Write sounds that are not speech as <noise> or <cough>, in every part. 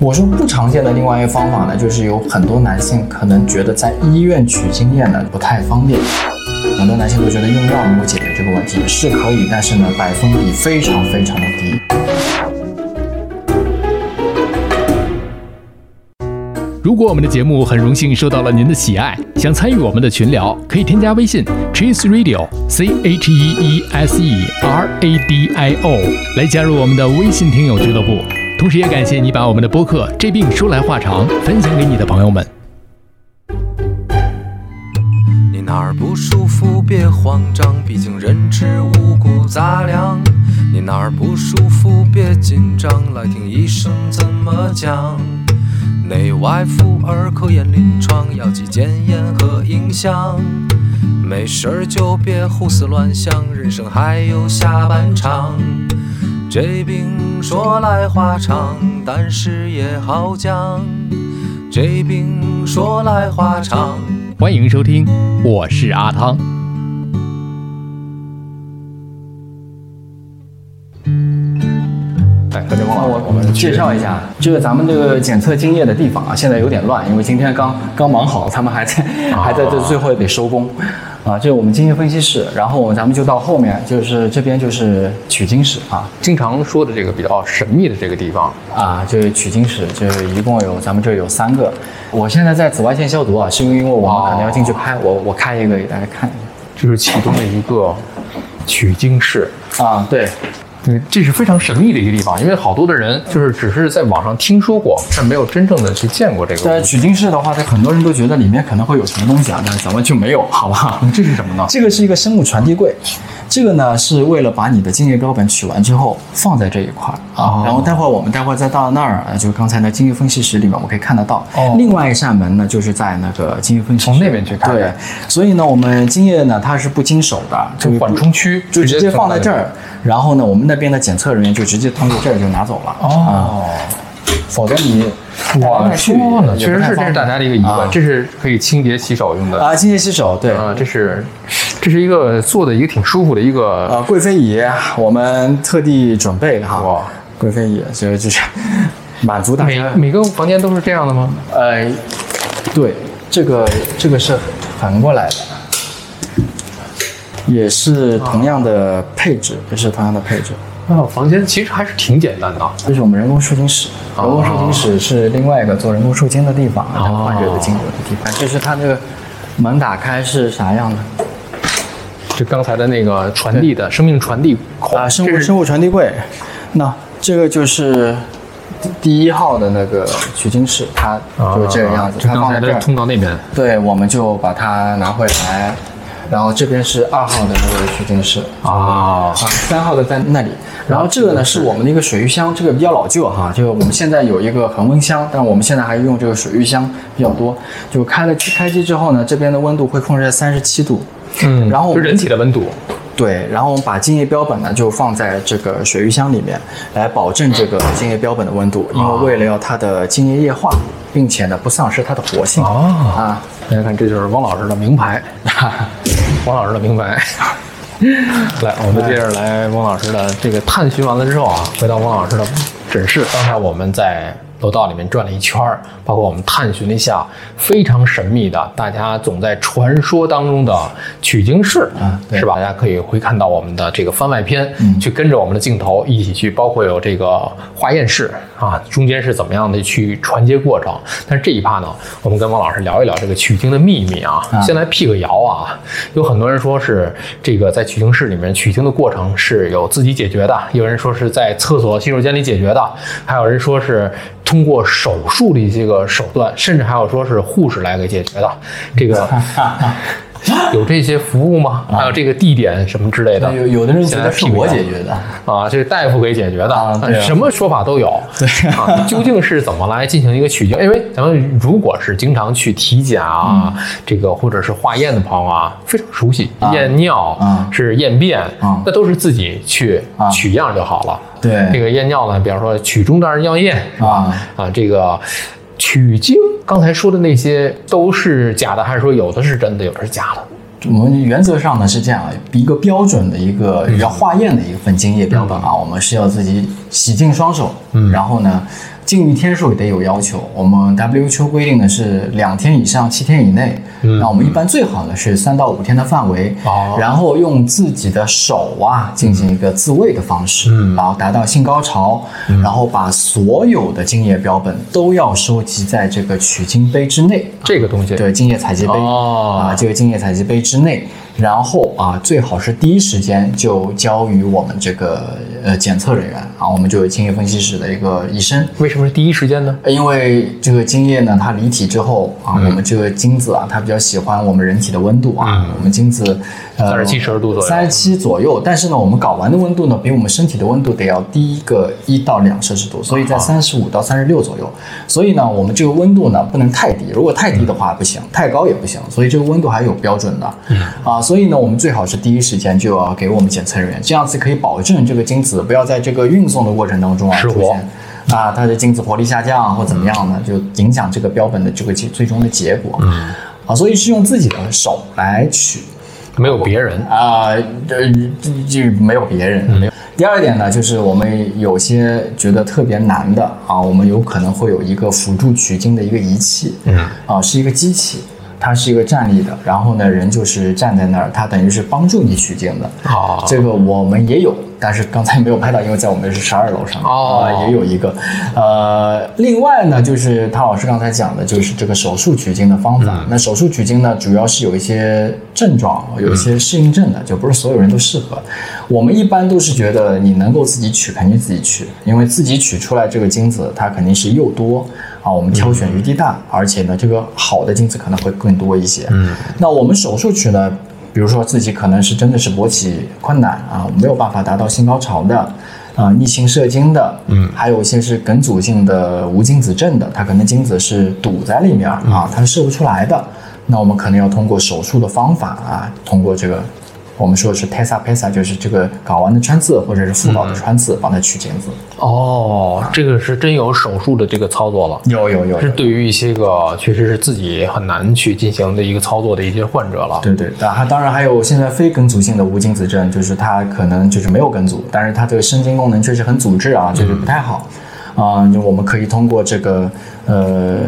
我说不常见的另外一个方法呢，就是有很多男性可能觉得在医院取精液呢不太方便，很多男性都觉得用药能够解决这个问题，是可以，但是呢百分比非常非常的低。如果我们的节目很荣幸受到了您的喜爱，想参与我们的群聊，可以添加微信 Cheese Radio C H E E S E R A D I O 来加入我们的微信听友俱乐部。同时，也感谢你把我们的播客《这病说来话长》分享给你的朋友们。你哪儿不舒服别慌张，毕竟人吃五谷杂粮。你哪儿不舒服别紧张，来听医生怎么讲。内外妇儿科研临床，药剂检验和影像。没事儿就别胡思乱想，人生还有下半场。这病说来话长，但是也好讲。这病说来话长。欢迎收听，我是阿汤。哎，跟着汪老师，我们介绍一下，这个咱们这个检测精液的地方啊，现在有点乱，因为今天刚刚忙好，他们还在还在这最后得收工。啊，这是我们经济分析室，然后我们咱们就到后面，就是这边就是取精室啊，经常说的这个比较神秘的这个地方啊，就是取精室，就是一共有咱们这有三个。我现在在紫外线消毒啊，是因为我们可能要进去拍，我我开一个给大家看一下，这是其中的一个取精室啊，对。对，这是非常神秘的一个地方，因为好多的人就是只是在网上听说过，但没有真正的去见过这个。在取经室的话，它很多人都觉得里面可能会有什么东西啊，但是咱们就没有，好吧？这是什么呢？这个是一个生物传递柜，这个呢是为了把你的精液标本取完之后放在这一块啊，然后待会儿我们待会儿再到那儿，就刚才那精液分析室里面，我们可以看得到。哦。另外一扇门呢，就是在那个精液分析从那边去看。对。所以呢，我们精液呢，它是不经手的，就缓冲区，就直接放在这儿。然后呢，我们那边的检测人员就直接通过这儿就拿走了。哦，否则你我，说呢，确实是这是大家的一个疑问，这是可以清洁洗手用的啊，清洁洗手，对啊，这是这是一个坐的一个挺舒服的一个呃贵妃椅，我们特地准备的哈，哇，贵妃椅，所以就是 <laughs> 满足大家。每每个房间都是这样的吗？呃，对，这个这个是反过来的。也是同样的配置，也是同样的配置。哦，房间其实还是挺简单的。这是我们人工受精室，人工受精室是另外一个做人工受精的地方，患者的精子的地方。这是它这个门打开是啥样的？就刚才的那个传递的生命传递孔啊，生物生物传递柜。那这个就是第一号的那个取经室，它就是这个样子。它刚才的通到那边。对，我们就把它拿回来。然后这边是二号的那个水电室啊啊，三号的在那里。然后这个呢是我们的一个水浴箱，这个比较老旧哈，就我们现在有一个恒温箱，但我们现在还用这个水浴箱比较多。就开了开机之后呢，这边的温度会控制在三十七度，嗯，然后就人体的温度。对，然后我们把精液标本呢就放在这个水浴箱里面，来保证这个精液标本的温度，因为为了要它的精液液化，并且呢不丧失它的活性啊。大家看，这就是汪老师的名牌，汪老师的名牌。<laughs> 来，我们接着来汪老师的这个探寻完了之后啊，回到汪老师的诊室。刚才我们在。楼道里面转了一圈儿，包括我们探寻了一下非常神秘的，大家总在传说当中的取经室，啊，是吧？大家可以会看到我们的这个番外篇，去跟着我们的镜头一起去，包括有这个化验室啊，中间是怎么样的去传接过程。但是这一趴呢，我们跟王老师聊一聊这个取经的秘密啊。先来辟个谣啊，有很多人说是这个在取经室里面取经的过程是有自己解决的，有人说是在厕所洗手间里解决的，还有人说是。通过手术的一些个手段，甚至还有说是护士来给解决的，这个 <laughs> <laughs> 有这些服务吗？还有这个地点什么之类的？有有的人觉得是我解决的。啊，这是大夫给解决的，什么说法都有。对。啊，究竟是怎么来进行一个取精？因为咱们如果是经常去体检啊，这个或者是化验的朋友啊，非常熟悉，验尿是验便，那都是自己去取样就好了。对。这个验尿呢，比方说取中段尿液啊。啊，这个取精，刚才说的那些都是假的，还是说有的是真的，有的是假的？我们原则上呢是这样，一个标准的一个要化验的一个分精液标本啊，我们是要自己洗净双手，然后呢禁欲天数也得有要求。我们 WHO 规定的是两天以上七天以内，那我们一般最好的是三到五天的范围，哦。然后用自己的手啊进行一个自慰的方式，然后达到性高潮，然后把所有的精液标本都要收集在这个取精杯之内。这个东西，对，精液采集杯、哦。啊，这个精液采集杯之内，然后啊，最好是第一时间就交于我们这个呃检测人员啊，我们就有精液分析室的一个医生。为什么是第一时间呢？因为这个精液呢，它离体之后啊，嗯我们这个精子啊，它比较喜欢我们人体的温度啊，我们精子呃37 12度左右三十七左右，但是呢，我们睾丸的温度呢，比我们身体的温度得要低一个一到两摄氏度，所以在三十五到三十六左右。所以呢，我们这个温度呢不能太低，如果太低的话不行，太高也不行，所以这个温度还有标准的。啊，所以呢，我们最好是第一时间就要给我们检测人员，这样子可以保证这个精子不要在这个运送的过程当中啊出现。啊，它的精子活力下降或怎么样呢，就影响这个标本的这个结最终的结果。嗯，啊，所以是用自己的手来取没有别人，啊，呃，就就没有别人。没有。第二点呢，就是我们有些觉得特别难的啊，我们有可能会有一个辅助取精的一个仪器，嗯，啊，是一个机器。它是一个站立的，然后呢，人就是站在那儿，它等于是帮助你取精的。哦这个我们也有，但是刚才没有拍到，因为在我们是十二楼上哦啊，也有一个。呃，另外呢，就是汤老师刚才讲的，就是这个手术取精的方法。那手术取精呢，主要是有一些症状，有一些适应症的，就不是所有人都适合。我们一般都是觉得你能够自己取，肯定自己取，因为自己取出来这个精子，它肯定是又多啊，我们挑选余地大，而且呢，这个好的精子可能会更多一些。嗯，那我们手术取呢？比如说自己可能是真的是勃起困难啊，没有办法达到性高潮的，啊，逆行射精的，嗯，还有一些是梗阻性的无精子症的，它可能精子是堵在里面啊，它是射不出来的，那我们可能要通过手术的方法啊，通过这个我们说的是 TESA PESA，就是这个睾丸的穿刺或者是附睾的穿刺，帮它取精子。哦，这个是真有手术的这个操作了。有有有是对于一些个确实是自己很难去进行的一个操作的一些患者了。对对，当然当然还有现在非梗阻性的无精子症，就是它可能就是没有梗阻，但是它这个生精功能确实很阻滞啊，就是不太好。啊、就我们可以通过这个呃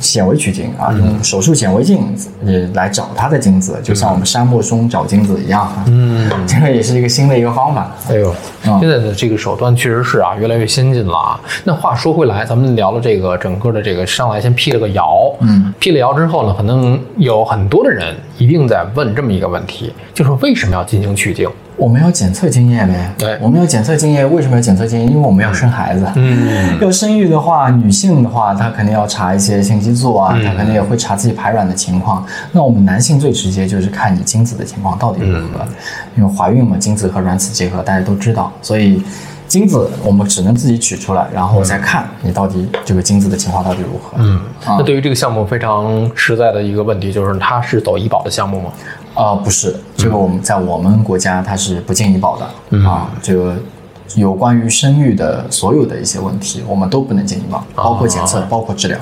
显微取精啊，用手术显微镜也来找它的精子，就像我们沙漠中找精子一样啊。嗯，这个也是一个新的一个方法。哎呦，嗯现在的这个手段确实是啊，越来越先进了啊。那话说回来，咱们聊了这个整个的这个上来先辟了个谣，嗯，辟了谣之后呢，可能有很多的人一定在问这么一个问题，就是为什么要进行取精？我们要检测精液呗，对我们要检测精液，为什么要检测精液？因为我们要生孩子，嗯，要生育的话，女性的话，她肯定要查一些性激素啊，她肯定也会查自己排卵的情况。那我们男性最直接就是看你精子的情况到底如何，因为怀孕嘛，精子和卵子结合，大家都知道，所以精子我们只能自己取出来，然后再看你到底这个精子的情况到底如何。嗯，啊那对于这个项目非常实在的一个问题就是，它是走医保的项目吗？啊、不是，这个我们在我们国家它是不建议报的、啊，这个。有关于生育的所有的一些问题，我们都不能建议报，包括检测，包括治疗。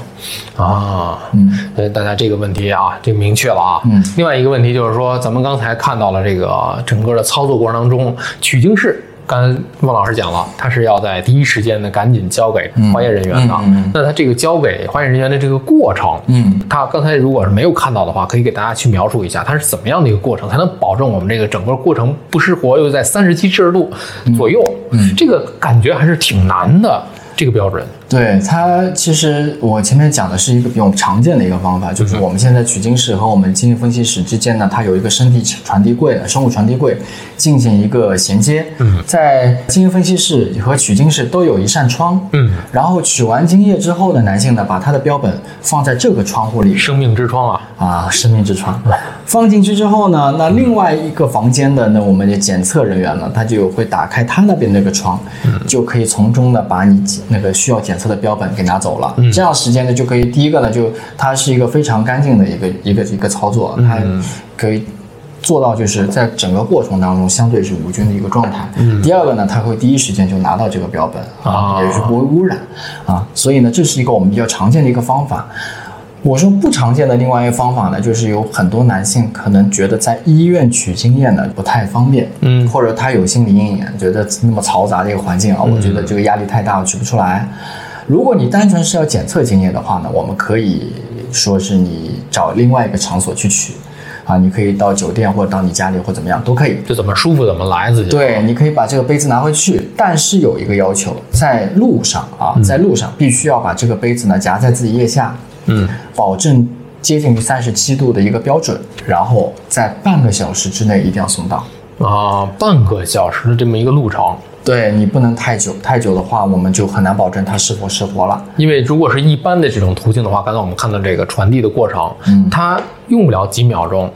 啊，嗯，所以大家这个问题啊，这个明确了啊。嗯，另外一个问题就是说，咱们刚才看到了这个整个的操作过程当中，取精室。刚才孟老师讲了，他是要在第一时间呢赶紧交给化验人员的。那他这个交给化验人员的这个过程，嗯，他刚才如果是没有看到的话，可以给大家去描述一下，它是怎么样的一个过程，才能保证我们这个整个过程不失活，又在三十七摄氏度左右。嗯，这个感觉还是挺难的，这个标准。对它，其实我前面讲的是一个比较常见的一个方法，就是我们现在取精室和我们精液分析室之间呢，它有一个身体传递柜、生物传递柜进行一个衔接。嗯，在精液分析室和取精室都有一扇窗。嗯，然后取完精液之后的，男性呢把他的标本放在这个窗户里。生命之窗啊，啊，生命之窗放进去之后呢，那另外一个房间的那我们的检测人员呢，他就会打开他那边那个窗，就可以从中呢把你那个需要检测的标本给拿走了。这样时间呢就可以，第一个呢就它是一个非常干净的一个一个一个操作，它可以。做到就是在整个过程当中相对是无菌的一个状态。第二个呢，它会第一时间就拿到这个标本啊也是不会污染啊，所以呢，这是一个我们比较常见的一个方法。我说不常见的另外一个方法呢，就是有很多男性可能觉得在医院取经验呢不太方便，嗯或者他有心理阴影，觉得那么嘈杂的一个环境啊，我觉得这个压力太大，我取不出来。如果你单纯是要检测精液的话呢，我们可以说是你找另外一个场所去取，啊，你可以到酒店或者到你家里或怎么样都可以。就怎么舒服怎么来自己。对，你可以把这个杯子拿回去，但是有一个要求，在路上啊，在路上必须要把这个杯子呢夹在自己腋下，嗯，保证接近于三十七度的一个标准，然后在半个小时之内一定要送到。啊，半个小时的这么一个路程。对你不能太久，太久的话，我们就很难保证它是否失活了。因为如果是一般的这种途径的话，刚才我们看到这个传递的过程，嗯它用不了几秒钟，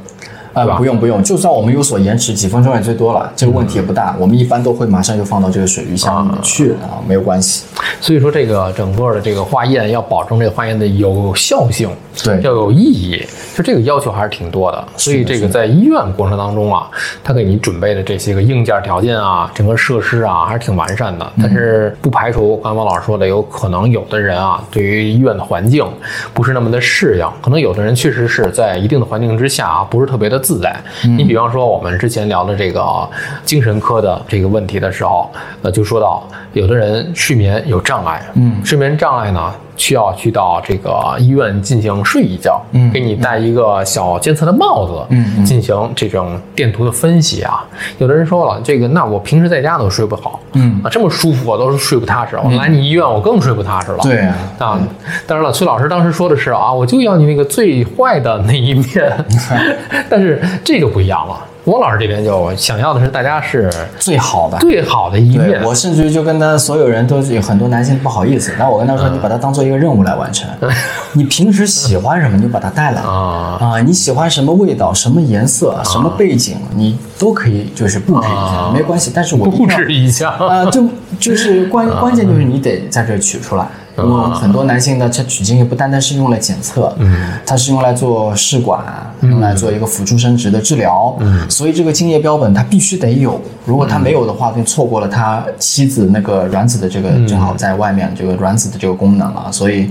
呃，不用不用，就算我们有所延迟，几分钟也最多了，这个问题也不大。我们一般都会马上就放到这个水鱼箱里面去啊，没有关系。所以说这个整个的这个化验要保证这个化验的有效性，对要有意义，就这个要求还是挺多的。所以这个在医院过程当中啊，他给你准备的这些个硬件条件啊，整个设施啊还是挺完善的。但是不排除刚才王老师说的，有可能有的人啊，对于医院的环境不是那么的适应，可能有的人确实是在一定的环境之下啊，不是特别的自在。你比方说我们之前聊的这个精神科的这个问题的时候，呃，就说到有的人睡眠有障碍，嗯睡眠障碍呢，需要去到这个医院进行睡一觉，嗯给你戴一个小监测的帽子，嗯嗯进行这种电图的分析啊。有的人说了，这个那我平时在家都睡不好，嗯啊，这么舒服我都是睡不踏实，我来你医院我更睡不踏实了。对啊，啊，当然了，崔老师当时说的是啊，我就要你那个最坏的那一面，<laughs> 但是这就不一样了。王老师这边就想要的是大家是最好的。最好的一面。我甚至于就跟他所有人都有很多男性不好意思，但我跟他说，你把它当做一个任务来完成。<laughs> 你平时喜欢什么，你就把它带来啊啊，你喜欢什么味道、什么颜色、什么背景，你都可以就是布置一下，没关系。但是我布置一下，啊，就就是关关键就是你得在这取出来。因为很多男性的这取精液不单单是用来检测，嗯，它是用来做试管，用来做一个辅助生殖的治疗，嗯，所以这个精液标本它必须得有，如果它没有的话，就错过了他妻子那个卵子的这个正好在外面这个卵子的这个功能了，所以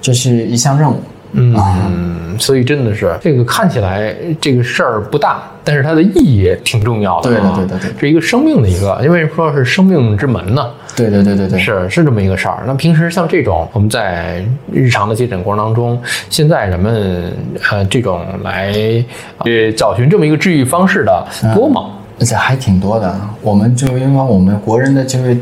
这是一项任务。嗯，所以真的是这个看起来这个事儿不大，但是它的意义挺重要的、啊。对的对的对的是一个生命的一个，因为说是生命之门呢。对对对对对，是是这么一个事儿。那平时像这种我们在日常的接诊过程当中，现在人们呃这种来呃找寻这么一个治愈方式的多吗？而且还挺多的。我们就因为我们国人的这个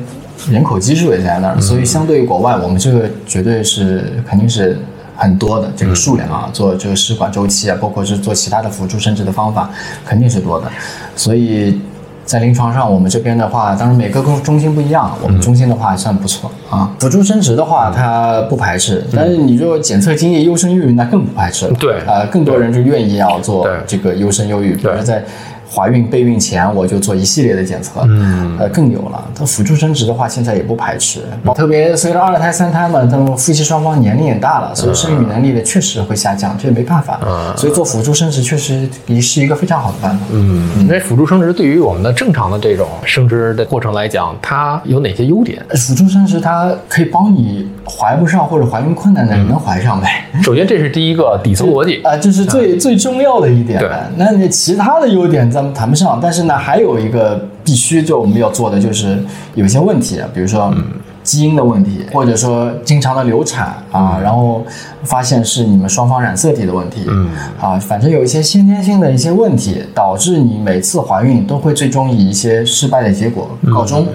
人口基数也在那儿，所以相对于国外，我们这个绝对是肯定是很多的这个数量啊，做这个试管周期啊，包括是做其他的辅助生殖的方法，肯定是多的。所以在临床上，我们这边的话，当然每个中中心不一样，我们中心的话还算不错啊。辅助生殖的话，它不排斥，但是你如果检测精液优生优育，那更不排斥了。对呃，更多人就愿意要做这个优生优育，比如说在怀孕备孕前我就做一系列的检测，嗯呃，更有了。它辅助生殖的话，现在也不排斥，特别随着二胎、三胎嘛，他们夫妻双方年龄也大了，所以生育能力呢确实会下降，这也没办法。所以做辅助生殖确实也是一个非常好的办法。嗯，那辅助生殖对于我们的正常的这种生殖的过程来讲，它有哪些优点？辅助生殖它可以帮你怀不上或者怀孕困难的人能怀上呗。首先，这是第一个底层逻辑。啊，这是最最重要的一点。那你其他的优点咱们谈不上，但是呢，还有一个必须就我们要做的就是有一些问题，比如说基因的问题，或者说经常的流产啊，然后发现是你们双方染色体的问题，嗯啊，反正有一些先天性的一些问题，导致你每次怀孕都会最终以一些失败的结果告终。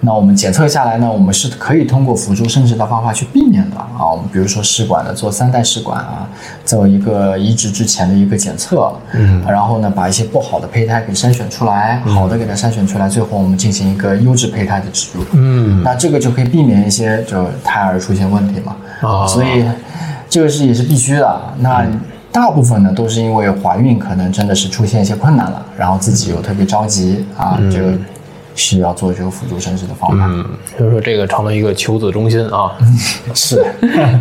那我们检测下来呢，我们是可以通过辅助生殖的方法去避免的啊。我们比如说试管的做三代试管啊，做一个移植之前的一个检测，嗯，然后呢把一些不好的胚胎给筛选出来，好的给它筛选出来，最后我们进行一个优质胚胎的植入，嗯那这个就可以避免一些就胎儿出现问题嘛。啊所以这个是也是必须的。那大部分呢都是因为怀孕可能真的是出现一些困难了，然后自己又特别着急啊，这个是要做这个辅助生殖的方法。嗯，所以说这个成了一个求子中心啊。<laughs> 是，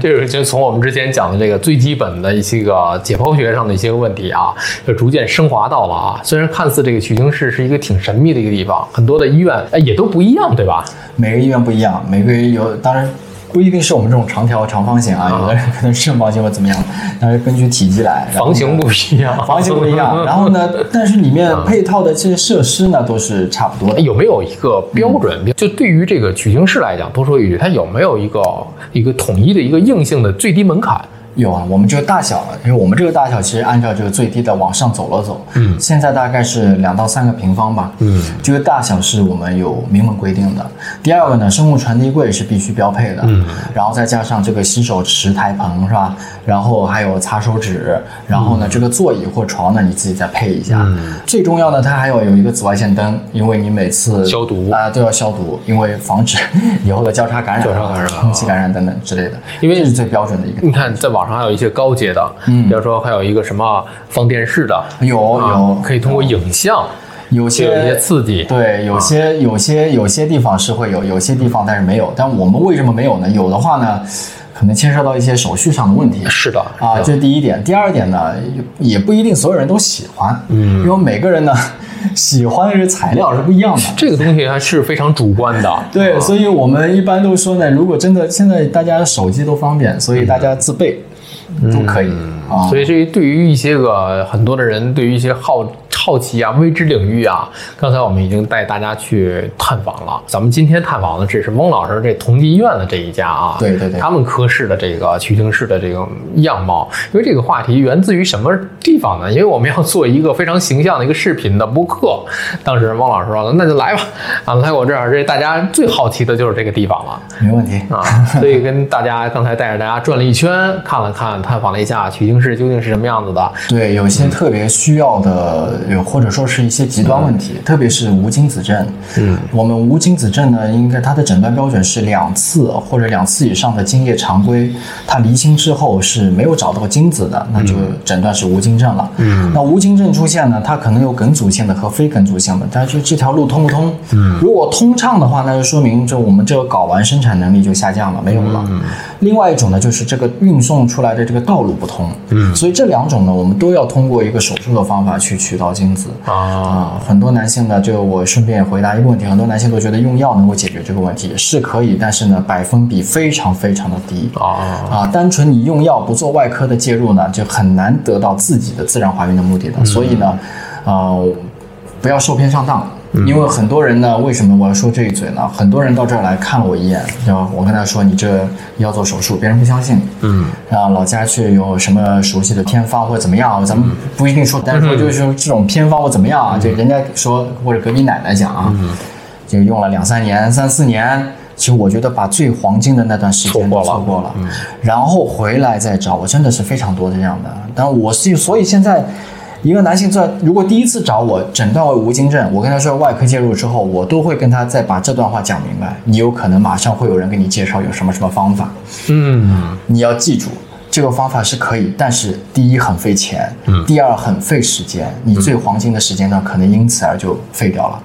这 <laughs> 个就从我们之前讲的这个最基本的一些个解剖学上的一些个问题啊，就逐渐升华到了啊。虽然看似这个取经室是一个挺神秘的一个地方，很多的医院哎也都不一样，对吧？每个医院不一样，每个有当然不一定是我们这种长条长方形啊，有的人可能是正方形或怎么样，<laughs> 但是根据体积来，房型不一样，房型不一样。<laughs> 然后呢，但是里面配套的这些设施呢都是差不多的。有没有一个标准？就对于这个取经室来讲，多说一句，它有没有一个一个统一的一个硬性的最低门槛？有啊，我们这个大小，因为我们这个大小其实按照这个最低的往上走了走，嗯，现在大概是两到三个平方吧，嗯，这个大小是我们有明文规定的。第二个呢，生物传递柜是必须标配的，嗯，然后再加上这个洗手池台盆是吧？然后还有擦手纸，然后呢，这个座椅或床呢你自己再配一下。最重要的，它还要有一个紫外线灯，因为你每次消毒。啊都要消毒，因为防止 <laughs> 以后的交叉感染、交叉感染空气感染等等之类的，因为这是最标准的一个。你看，在网上还有一些高阶的，嗯，比如说还有一个什么放电视的，有啊有可以通过影像有些有些刺激，对，有些有些有些地方是会有，有些地方但是没有。但我们为什么没有呢？有的话呢，可能牵涉到一些手续上的问题。是的啊，这是第一点。第二点呢，也不一定所有人都喜欢，嗯，因为每个人呢 <laughs> 喜欢的这材料是不一样的。这个东西还是非常主观的。对，所以我们一般都说呢，如果真的现在大家手机都方便，所以大家自备都可以啊。所以这对于一些个很多的人，对于一些好好奇啊、未知领域啊，刚才我们已经带大家去探访了。咱们今天探访的这是翁老师这同济医院的这一家啊，对对对他们科室的这个取经室的这个样貌。因为这个话题源自于什么地方呢？因为我们要做一个非常形象的一个视频的播客。当时汪老师说：“那就来吧，啊，来我这儿，这大家最好奇的就是这个地方了。”没问题。啊，所以跟大家刚才带着大家转了一圈，看了看，探访了一下取经室究竟是什么样子的。对，有些特别需要的，有或者说是一些极端问题，特别是无精子症。嗯，我们无精子症呢，应该它的诊断标准是两次或者两次以上的精液常规，它离心之后是没有找到精子的，那就诊断是无精症了。嗯，那无精症出现呢，它可能有梗阻性的和非梗阻性的，但是这条路通不通？嗯，如果通畅的话，那就说明这我们这个睾丸生产能力就下降了，没有了。嗯另外一种呢，就是这个运送出来的这个道路不通。嗯，所以这两种呢，我们都要通过一个手术的方法去取到精子。啊，很多男性呢，就我顺便回答一个问题，很多男性都觉得用药能够解决这个问题，是可以，但是呢，百分比非常非常的低。啊啊，单纯你用药不做外科的介入呢，就很难得到自己的自然怀孕的目的的。所以呢，呃，不要受骗上当。因为很多人呢，为什么我要说这一嘴呢？很多人到这儿来看了我一眼，然后我跟他说你这要做手术，别人不相信。嗯，啊，老家去有什么熟悉的偏方或者怎么样？咱们不一定说，但是说就是这种偏方或怎么样啊，就人家说或者隔壁奶奶讲啊，就用了两三年、三四年。其实我觉得把最黄金的那段时间错过了错过了，然后回来再找，我真的是非常多的这样的。但我是所以现在一个男性在如果第一次找我诊断为无精症，我跟他说外科介入之后，我都会跟他再把这段话讲明白。你有可能马上会有人给你介绍有什么什么方法，嗯，你要记住。这个方法是可以，但是第一很费钱，嗯，第二很费时间，你最黄金的时间呢，可能因此而就废掉了。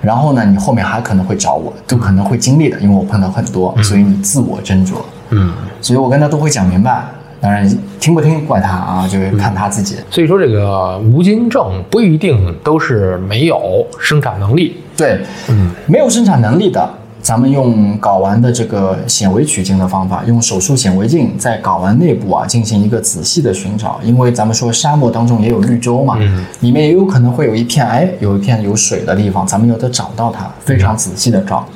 然后呢，你后面还可能会找我，都可能会经历的，因为我碰到很多，所以你自我斟酌，嗯，所以我跟他都会讲明白。当然，听不听怪他啊，就是看他自己。所以说这个无精症不一定都是没有生产能力。对，嗯，没有生产能力的，咱们用睾丸的这个显微取精的方法，用手术显微镜在睾丸内部啊进行一个仔细的寻找，因为咱们说沙漠当中也有绿洲嘛，里面也有可能会有一片哎有一片有水的地方，咱们要得找到它，非常仔细的找，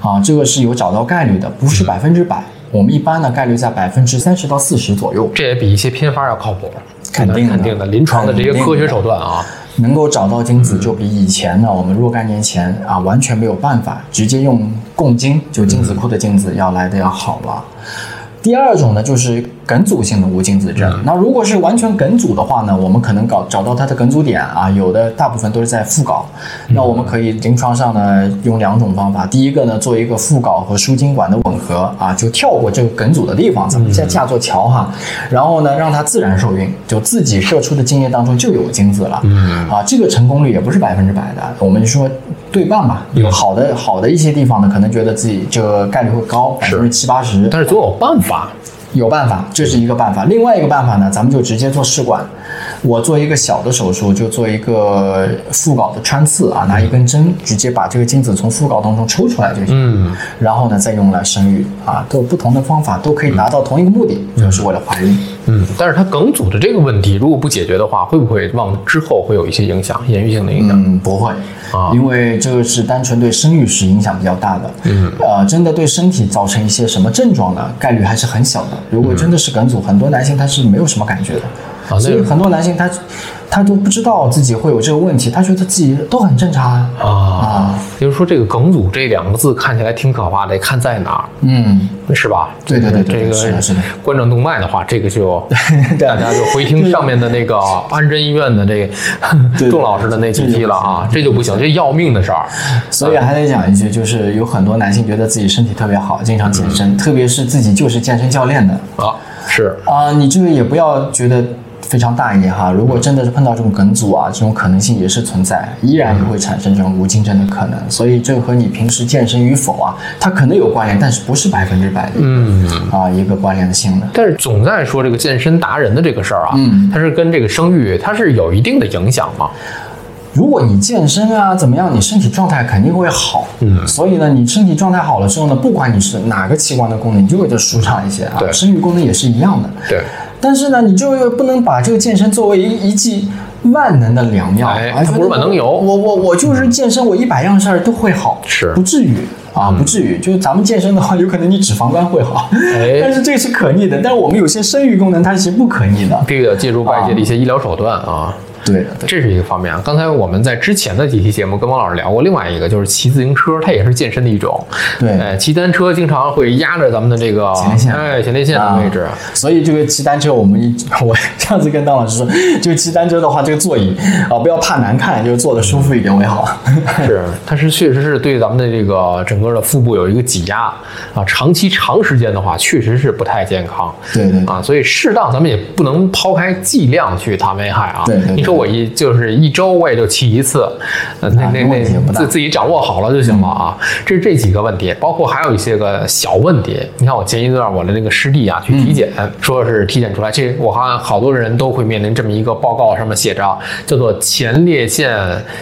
啊，这个是有找到概率的，不是百分之百。我们一般呢概率在百分之三十到四十左右，这也比一些偏方要靠谱，肯定的。肯定的，临床的这些科学手段啊，能够找到精子，就比以前呢，我们若干年前啊，完全没有办法直接用供精，就精子库的精子要来的要好了。第二种呢，就是梗阻性的无精子症。那如果是完全梗阻的话呢，我们可能搞找到它的梗阻点啊，有的大部分都是在副睾。那我们可以临床上呢用两种方法，第一个呢做一个副睾和输精管的吻合啊，就跳过这个梗阻的地方，咱们架架座桥哈，然后呢让它自然受孕，就自己射出的精液当中就有精子了。嗯啊，这个成功率也不是百分之百的，我们说对半吧。有好的好的一些地方呢，可能觉得自己这个概率会高，百分之七八十。但是总有办法。有办法，这是一个办法。另外一个办法呢，咱们就直接做试管。我做一个小的手术，就做一个附睾的穿刺啊，拿一根针直接把这个精子从附睾当中抽出来就行。嗯，然后呢，再用来生育啊，都有不同的方法，都可以达到同一个目的，就是为了怀孕。嗯，但是它梗阻的这个问题，如果不解决的话，会不会往之后会有一些影响，延续性的影响？嗯，不会啊因为这个是单纯对生育是影响比较大的。嗯，呃，真的对身体造成一些什么症状呢？概率还是很小的。如果真的是梗阻，很多男性他是没有什么感觉的。啊所以很多男性他他都不知道自己会有这个问题，他觉得自己都很正常啊。啊，就是说这个梗阻这两个字看起来挺可怕的，看在哪儿，嗯，是吧？对对对对这个是的是的冠状动脉的话，这个就 <laughs> 大家就回听上面的那个安贞医院的这个对仲 <laughs> 老师的那几期了啊，这就不行，这要命的事儿。<laughs> 所以还得讲一句，就是有很多男性觉得自己身体特别好，经常健身，特别是自己就是健身教练的啊，是啊、你这个也不要觉得非常大一点哈。如果真的是碰到这种梗阻啊，这种可能性也是存在，依然也会产生这种无精症的可能。所以这和你平时健身与否啊，它可能有关联，但是不是百分之百的嗯。啊一个关联性的。但是总在说这个健身达人的这个事儿啊，嗯它是跟这个生育它是有一定的影响嘛？如果你健身啊怎么样，你身体状态肯定会好。嗯所以呢，你身体状态好了之后呢，不管你是哪个器官的功能，你就会就舒畅一些啊。对生育功能也是一样的。对，但是呢，你就又不能把这个健身作为一一剂万能的良药，它不是万能油我我我就是健身，我一百样事儿都会好，是不至于啊，不至于。就是咱们健身的话，有可能你脂肪肝会好，哎 <laughs> 但是这个是可逆的。但是我们有些生育功能它是不可逆的。这个借助外界的一些医疗手段啊。对的，这是一个方面啊。刚才我们在之前的几期节目跟王老师聊过，另外一个就是骑自行车，它也是健身的一种。对呃，骑单车经常会压着咱们的这个前列腺哎，前列腺的位置。啊所以这个骑单车，我们一我上次跟当老师说，就 <laughs> 骑单车的话，这个座椅啊，不要怕难看，就是坐的舒服一点为好。<laughs> 是，它是确实是对咱们的这个整个的腹部有一个挤压啊，长期长时间的话，确实是不太健康。对对对啊，所以适当咱们也不能抛开剂量去谈危害啊。对对对你说我一就是一周我也就骑一次，呃，那啊那那自自己掌握好了就行了啊。这是这几个问题，包括还有一些个小问题。你看我前一段我的那个师弟啊去体检，嗯说是体检出来，这我看好多人都会面临这么一个报告，上面写着叫做前列腺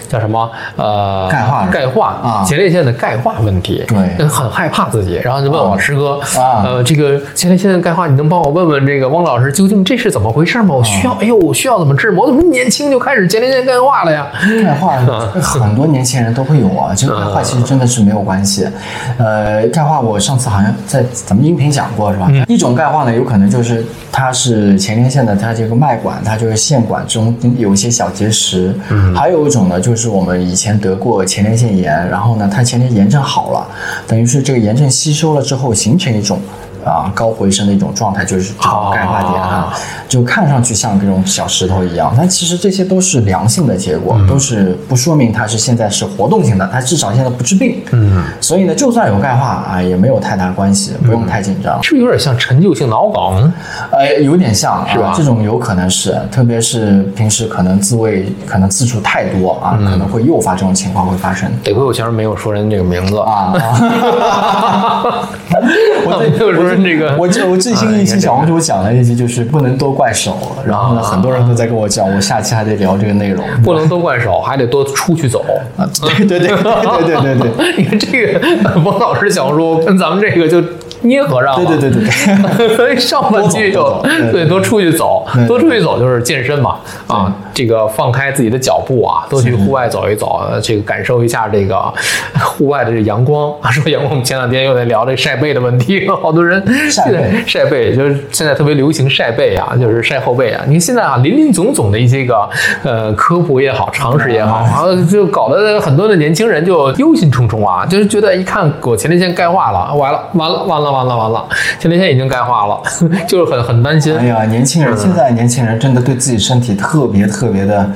叫什么呃钙化钙化啊前列腺的钙化问题，对很害怕自己，然后就问我师哥啊呃这个前列腺钙化，你能帮我问问这个汪老师究竟这是怎么回事吗？我需要哎呦我需要怎么治吗？我怎么年轻就开始前列腺钙化了呀？钙化很多年轻人都会有啊，<laughs> 这个钙化其实真的是没有关系。呃，钙化我上次好像在咱们音频讲过是吧？一种钙化呢，有可能就是它是前列腺的，它这个脉管，它就是腺管中有一些小结石。嗯，还有一种呢，就是我们以前得过前列腺炎，然后呢，它前列腺炎症好了，等于是这个炎症吸收了之后，形成一种。啊，高回升的一种状态就是这种钙化点啊，就看上去像这种小石头一样，但其实这些都是良性的结果，都是不说明它是现在是活动性的，它至少现在不治病。嗯，所以呢，就算有钙化啊，也没有太大关系，不用太紧张。是不是有点像陈旧性脑梗？呃，有点像，是吧啊？这种有可能是，特别是平时可能自慰可能次数太多啊，可能会诱发这种情况会发生。得亏我前面没有说人这个名字啊 <laughs> <laughs> 我没有说人这个，我这我最新一期小红书讲了一些，就是不能多怪手，然后呢，很多人都在跟我讲，我下期还得聊这个内容。不能都怪手，还得多出去走。对对对对对对对，你看 <laughs> 这个王老师想说，跟咱们这个就捏合上了。对对对对。<laughs> 所以上半句就对对多出去走，多出去走就是健身嘛。啊，这个放开自己的脚步啊，多去户外走一走，呃这个感受一下这个 <laughs> 户外的这阳光。啊。<laughs> 说阳光，我们前两天又在聊这晒背的问题，好多人晒背。晒背就是现在特别流行晒背啊，就是晒后背啊。你看现在啊，林林总总的一些个呃科普也好，常识也好，然后就搞得很多的年轻人就忧心忡忡啊，就是觉得一看我前列腺钙化了，完了完了完了完了完了，前列腺已经钙化了，<laughs> 就是很很担心。哎呀，年轻人，现在年轻人真的对自己身体特别特别的，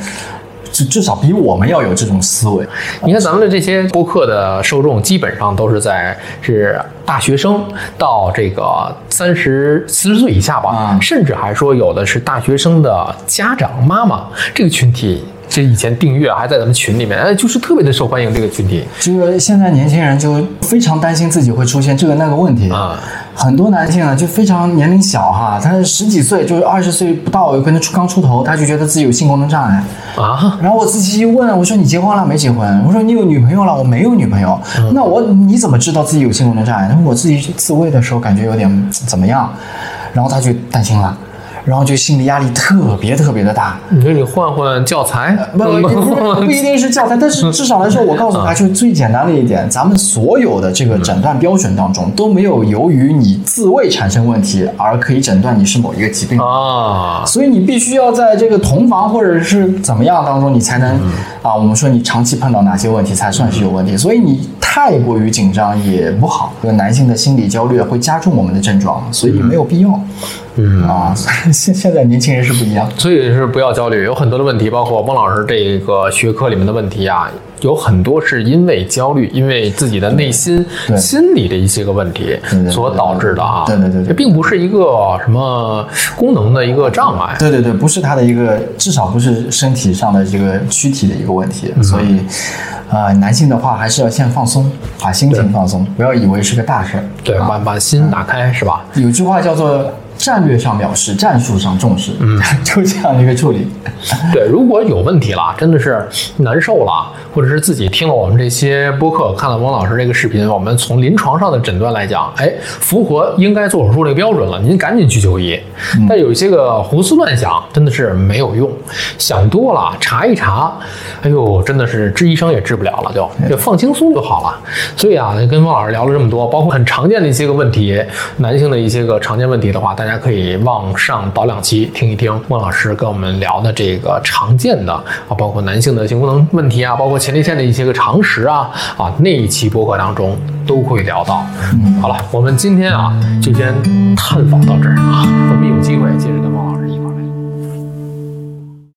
至至少比我们要有这种思维。你看咱们的这些播客的受众，基本上都是在是大学生到这个三十四十岁以下吧，啊甚至还说有的是大学生的家长妈妈这个群体。这以前订阅还在咱们群里面，哎，就是特别的受欢迎这个群体就是现在年轻人就非常担心自己会出现这个那个问题啊。很多男性啊，就非常年龄小哈，他十几岁，就是二十岁不到，有可能出刚出头，他就觉得自己有性功能障碍。啊，然后我自己一问，我说你结婚了没结婚？我说你有女朋友了？我没有女朋友。那我你怎么知道自己有性功能障碍？他说我自己自慰的时候感觉有点怎么样，然后他就担心了，然后就心理压力特别特别的大。你说你换换教材，不 <laughs> 不不不一定是教材，但是至少来说，我告诉他，就最简单的一点，咱们所有的这个诊断标准当中都没有由于你自慰产生问题而可以诊断你是某一个疾病。啊，所以你必须要在这个同房或者是怎么样当中，你才能啊，我们说你长期碰到哪些问题才算是有问题。所以你太过于紧张也不好，这个男性的心理焦虑会加重我们的症状，所以没有必要。嗯啊，现现在年轻人是不一样。所以是不要焦虑，有很多的问题，包括孟老师这个学科里面的问题啊，有很多是因为焦虑，因为自己的内心心理的一些个问题所导致的啊。对对对对这并不是一个什么功能的一个障碍。对对对，不是他的一个，至少不是身体上的这个躯体的一个问题，所以，呃，男性的话还是要先放松，把心情放松，不要以为是个大事儿。对，啊把把心打开是吧？有句话叫做“战略上藐视，战术上重视”，嗯，<laughs> 就这样的一个处理。<laughs> 对，如果有问题了，真的是难受了，或者是自己听了我们这些播客，看了汪老师这个视频，我们从临床上的诊断来讲，哎，符合应该做手术这个标准了，您赶紧去就医。但有一些个胡思乱想，真的是没有用，想多了，查一查，哎呦，真的是治医生也治不了了，就就放轻松就好了。所以啊，跟汪老师聊了这么多，包括很常见的一些个问题，男性的一些个常见问题的话，大家可以往上倒两期听一听孟老师跟我们聊的这个常见的啊，包括男性的性功能问题啊，包括前列腺的一些个常识啊啊那一期播客当中都会聊到。好了，我们今天啊就先探访到这儿啊，我们有机会接着跟孟老师。